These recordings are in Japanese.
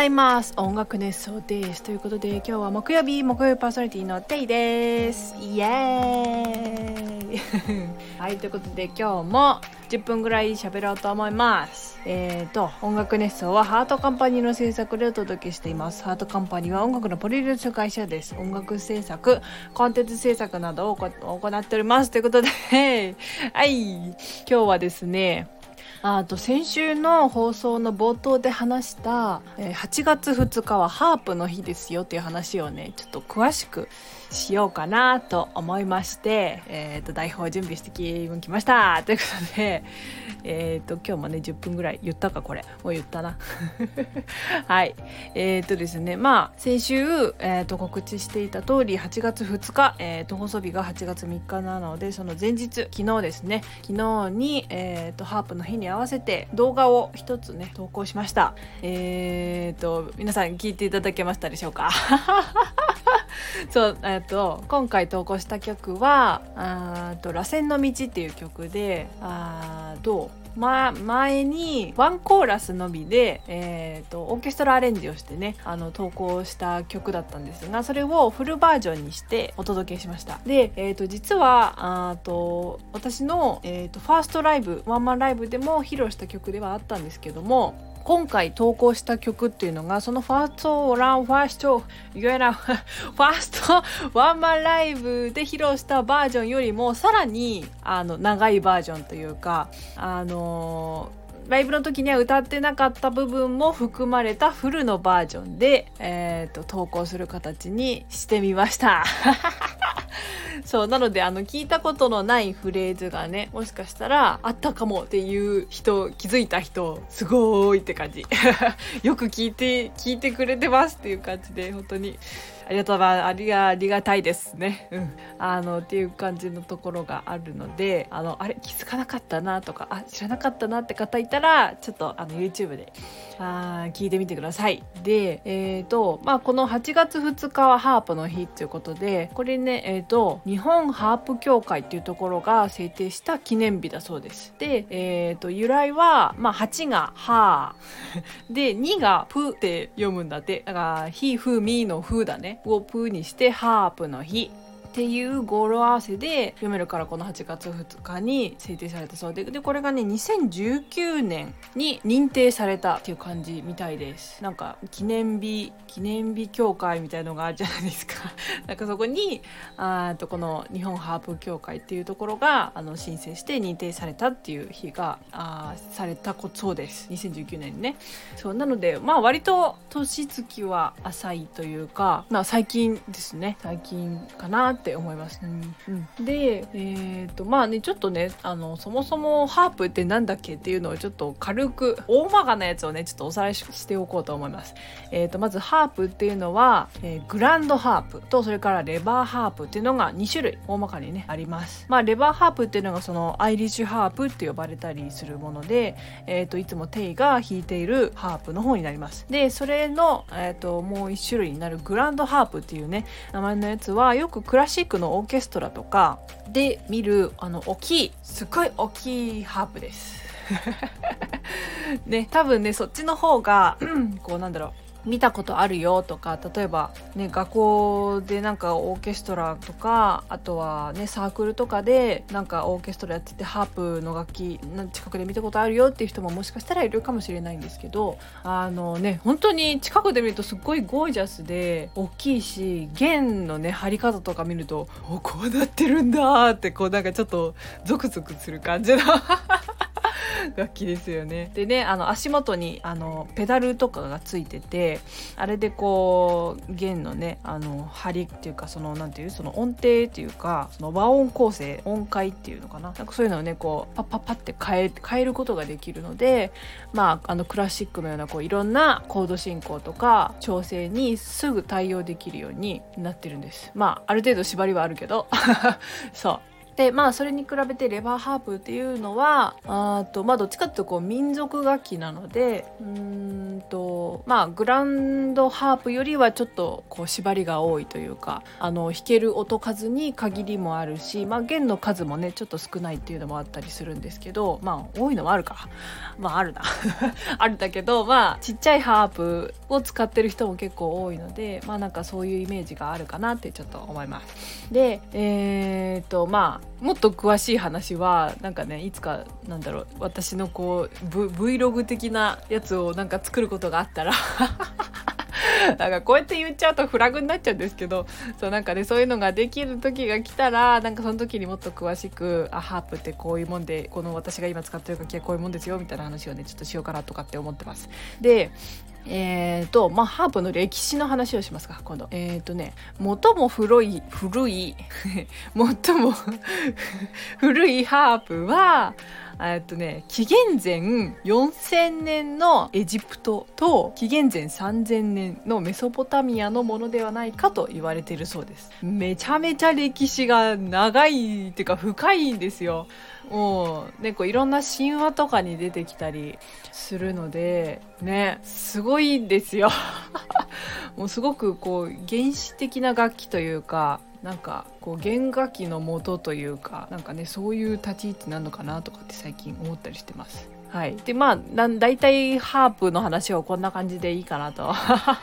ざいます。音楽熱奏です。ということで今日は木曜日木曜日パーソナリティのテイです。イエーイ。はいということで今日も10分ぐらい喋ろうと思います。えーと音楽熱奏はハートカンパニーの制作でお届けしています。ハートカンパニーは音楽のプロデュース会社です。音楽制作コンテンツ制作などを行っております。ということではい。今日はですねあと先週の放送の冒頭で話した、え、8月2日はハープの日ですよっていう話をねちょっと詳しくしようかなと思いまして、えー、と台本を準備してきました。ということで、えっ、ー、と今日もね10分ぐらい言ったかこれ。もう言ったな。はい。えっ、ー、とですねまあ先週、えー、と告知していた通り8月2日、えー、と放送日が8月3日なのでその前日昨日ですね。昨日に、えー、とハープの日に合わせて動画を一つね投稿しました。えっ、ー、と皆さん聞いていただけましたでしょうか？そうえっと今回投稿した曲は「あと螺旋の道」っていう曲であとま、前にワンコーラスのみで、えーと、オーケストラアレンジをしてねあの投稿した曲だったんですがそれをフルバージョンにしてお届けしました。で、えーと、実はあと私の、えーとファーストライブワンマンライブでも披露した曲ではあったんですけども今回投稿した曲っていうのがそのファーストランファースト言えなファーストワンマンライブで披露したバージョンよりもさらにあの長いバージョンというかあのライブの時には歌ってなかった部分も含まれたフルのバージョンで、えーと投稿する形にしてみました。そうなのであの聞いたことのないフレーズがねもしかしたらあったかもっていう人気づいた人すごーいって感じ。よく聞いて聞いてくれてますっていう感じで本当に。ありがとう。ありが、ありがたいですね。うん。あの、っていう感じのところがあるので、あの、あれ、気づかなかったなとか、あ、知らなかったなって方いたら、ちょっと、あの、YouTube で、あ聞いてみてください。で、えっ、ー、と、まあ、この8月2日はハープの日っていうことで、これね、えっ、ー、と、日本ハープ協会っていうところが制定した記念日だそうです。で、えっ、ー、と、由来は、まあ、8がハー、で、2がプって読むんだって。だから、ひ、ふ、みのふだね。をプーにしてハープの日。っていう語呂合わせで読めるからこの8月2日に制定されたそうででこれがね2019年に認定されたっていう感じみたいです。なんか記念日記念日協会みたいのがあるじゃないですか。なんかそこにあとこの日本ハープ協会っていうところがあの申請して認定されたっていう日があされたそうです。2019年にね。そうなのでまあ割と年月は浅いというかまあ最近ですね。最近かなって思います。うんうん、で、えっ、ー、とまあねちょっとねあのそもそもハープって何だっけっていうのをちょっと軽く大まかなやつをねちょっとおさらいしておこうと思います。えっ、ー、とまずハープっていうのは、えー、グランドハープとそれからレバーハープっていうのが2種類大まかにねあります。まあレバーハープっていうのがそのアイリッシュハープって呼ばれたりするもので、えっ、といつもテイが弾いているハープの方になります。でそれの、えっともう1種類になるグランドハープっていうね名前のやつはよくクラシックのオーケストラとかで見るあの大きいすっごい大きいハープです。ね多分ねそっちの方が こうなんだろう見たことあるよとか例えばね学校でなんかオーケストラとかあとはねサークルとかでなんかオーケストラやっててハープの楽器近くで見たことあるよっていう人ももしかしたらいるかもしれないんですけどあのね本当に近くで見るとすっごいゴージャスで大きいし弦のね張り方とか見るとおこうなってるんだってこうなんかちょっとゾクゾクする感じの。楽器ですよね。でねあの足元にあのペダルとかがついててあれでこう弦のねあの張りっていうかそのなんていうその音程っていうかその和音構成音階っていうのかななんかそういうのをねこうパッパッパって変え変えることができるのでまああのクラシックのようなこういろんなコード進行とか調整にすぐ対応できるようになってるんです。まあある程度縛りはあるけど そうでまあそれに比べてレバーハープっていうのはあとまあどっちかっていうとこう民族楽器なのでうんとまあグランドハープよりはちょっとこう縛りが多いというかあの弾ける音数に限りもあるし、まあ、弦の数もねちょっと少ないっていうのもあったりするんですけどまあ多いのもあるかまああるな あるんだけどまあちっちゃいハープを使ってる人も結構多いのでまあなんかそういうイメージがあるかなってちょっと思います。でえー、っとまあもっと詳しい話はなんかねいつかなんだろう私のこう、Vlog 的なやつをなんか作ることがあったら なんかこうやって言っちゃうとフラグになっちゃうんですけどそうなんかねそういうのができる時が来たらなんかその時にもっと詳しくあハープってこういうもんでこの私が今使ってる楽器はこういうもんですよみたいな話をねちょっとしようかなとかって思ってます。でえーとまあ、ハープの歴史の話をしますか今度。えっ、ー、とね最も古い古い 最も 古いハープはえっとね紀元前4000年のエジプトと紀元前3000年のメソポタミアのものではないかと言われているそうです。めちゃめちゃ歴史が長いっていうか深いんですよ。もうねこういろんな神話とかに出てきたりするのでねすごいんですよ。もうすごくこう原始的な楽器というかなんかこう弦楽器の元というかなんかねそういう立ち位置なのかなとかって最近思ったりしてます。はい、でまあ大体ハープの話はこんな感じでいいかなと。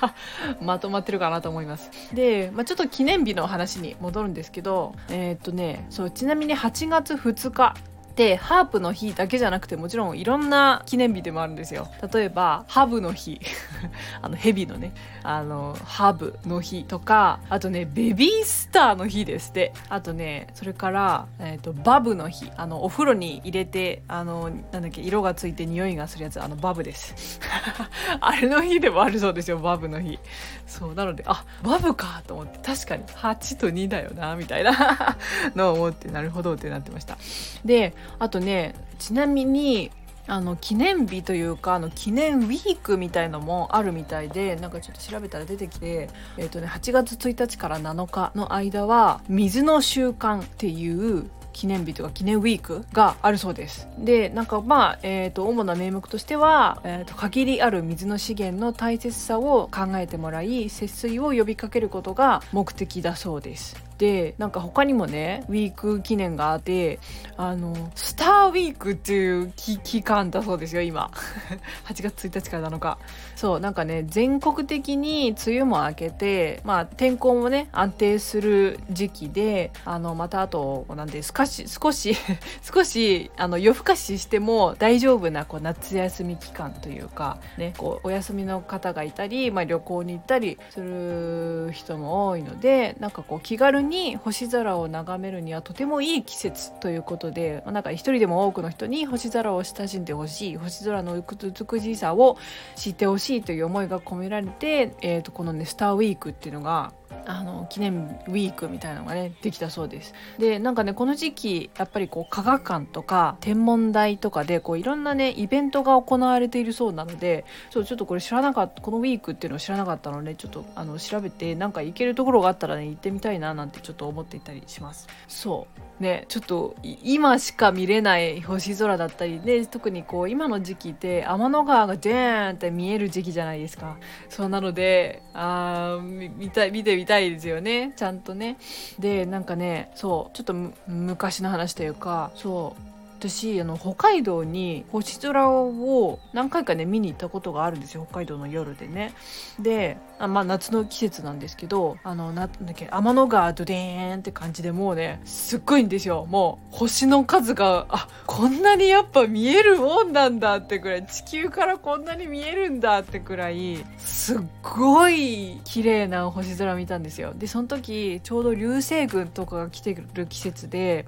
まとまってるかなと思います。で、まあ、ちょっと記念日の話に戻るんですけどえー、っとねそうちなみに8月2日でハープの日だけじゃなくてもちろんいろんな記念日でもあるんですよ。例えばハブの日。あのヘビのね。あのハブの日とかあとねベビースターの日ですって。あとねそれから、えーと、バブの日。あのお風呂に入れてあのなんだっけ色がついて匂いがするやつ。あのバブです。あれの日でもあるそうですよバブの日。そうなのであバブかと思って確かに8と2だよなみたいな。のを思ってなるほどってなってました。であとねちなみにあの記念日というかあの記念ウィークみたいのもあるみたいでなんかちょっと調べたら出てきて、えーとね、8月1日から7日の間は水の習慣っていう記念日とか記念ウィークがあるそうです。でなんかまあ、えーと、主な名目としては、えーと限りある水の資源の大切さを考えてもらい節水を呼びかけることが目的だそうです。でなんか他にもねウィーク記念があってあのスターウィークっていう期間だそうですよ今。8月1日から7日。そうなんかね全国的に梅雨も明けてまあ天候もね安定する時期であのまたあとなんで少し少し 少しあの夜更かししても大丈夫なこう夏休み期間というかねこうお休みの方がいたり、まあ、旅行に行ったりする人も多いのでなんかこう気軽にに星空を眺めるにはとてもいい季節ということで、なんか一人でも多くの人に星空を親しんでほしい星空の美しさを知ってほしいという思いが込められて、えー、とこのねスターウィークっていうのがあの記念ウィークみたいなのがねできたそうです。でなんかねこの時期やっぱりこう科学館とか天文台とかでこういろんなねイベントが行われているそうなのでそうちょっとこれ知らなかったこのウィークっていうのを知らなかったのでちょっとあの調べてなんか行けるところがあったらね行ってみたいななんてちょっと思っていたりします。そう。ねちょっと今しか見れない星空だったりで特にこう今の時期って天の川がジェーンって見える時期じゃないですか。そうなのであ見たい見てみたいいですよね。ちゃんとね。でなんかねそうちょっと昔の話というかそう私あの北海道に星空を何回かね見に行ったことがあるんですよ北海道の夜でね。であまあ夏の季節なんですけどあのなんだっけ天の川ドデーンって感じでもうねすっごいんですよ。もう星の数があこんなにやっぱ見えるもんなんだってくらい地球からこんなに見えるんだってくらいすっごい綺麗な星空見たんですよ。でその時ちょうど流星群とかが来てる季節で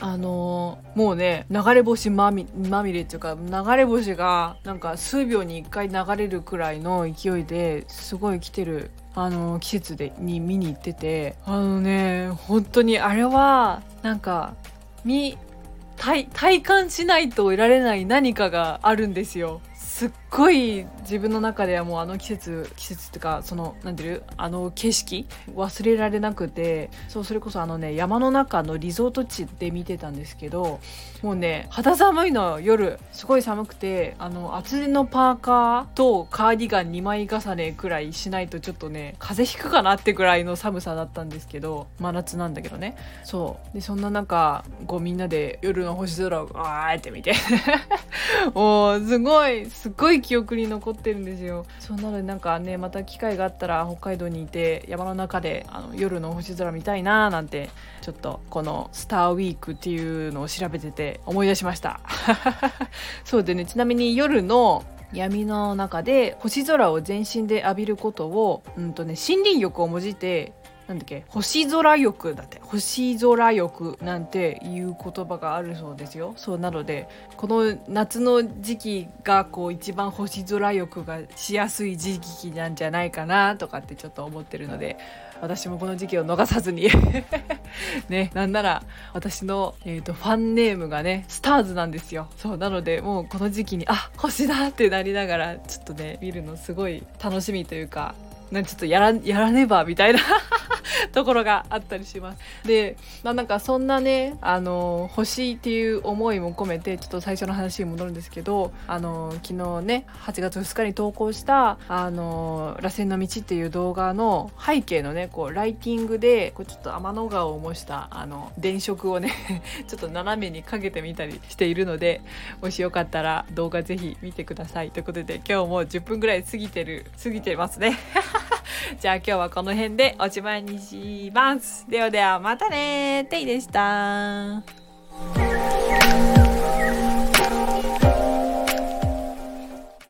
あのー、もうね流れ星まみまみれっていうか流れ星がなんか数秒に1回流れるくらいの勢いですごい来てるあの、季節でに見に行ってて。あのね本当にあれはなんか見体体感しないと得られない何かがあるんですよ。すっごい自分の中ではもうあの季節季節っていうかその何ていうあの景色忘れられなくてそうそれこそあのね山の中のリゾート地で見てたんですけどもうね肌寒いの夜すごい寒くてあの厚手のパーカーとカーディガン2枚重ねくらいしないとちょっとね風邪ひくかなってぐらいの寒さだったんですけど真夏なんだけどね。そう。でそんな中こうみんなで夜の星空をあーって見て。もうすごいすごいっごい記憶に残ってるんですよ。そうなのでなんかねまた機会があったら北海道にいて山の中であの夜の星空見たいなーなんてちょっとこのスターウィークっていうのを調べてて思い出しました。そうでねちなみに夜の闇の中で星空を全身で浴びることを、うんとね、森林浴をもじってなんだっけ？星空浴だって。星空浴なんていう言葉があるそうですよ。そうなのでこの夏の時期がこう一番星空浴がしやすい時期なんじゃないかなとかってちょっと思ってるので私もこの時期を逃さずに。ねなんなら私の、えーと、ファンネームがねスターズなんですよ。そうなのでもうこの時期にあ星だってなりながらちょっとね見るのすごい楽しみというかなんちょっとやらやらねばみたいな。ところがあったりします。で、まあ、なんかそんなねあの欲しいっていう思いも込めてちょっと最初の話に戻るんですけどあの昨日ね8月2日に投稿した「あの螺旋の道」っていう動画の背景のねこうライティングでこうちょっと天の川を模したあの電飾をね ちょっと斜めにかけてみたりしているのでもしよかったら動画ぜひ見てくださいということで今日も10分ぐらい過ぎてる過ぎてますね。じゃあ今日はこの辺でおしまいにします。ではではまたねテイでした。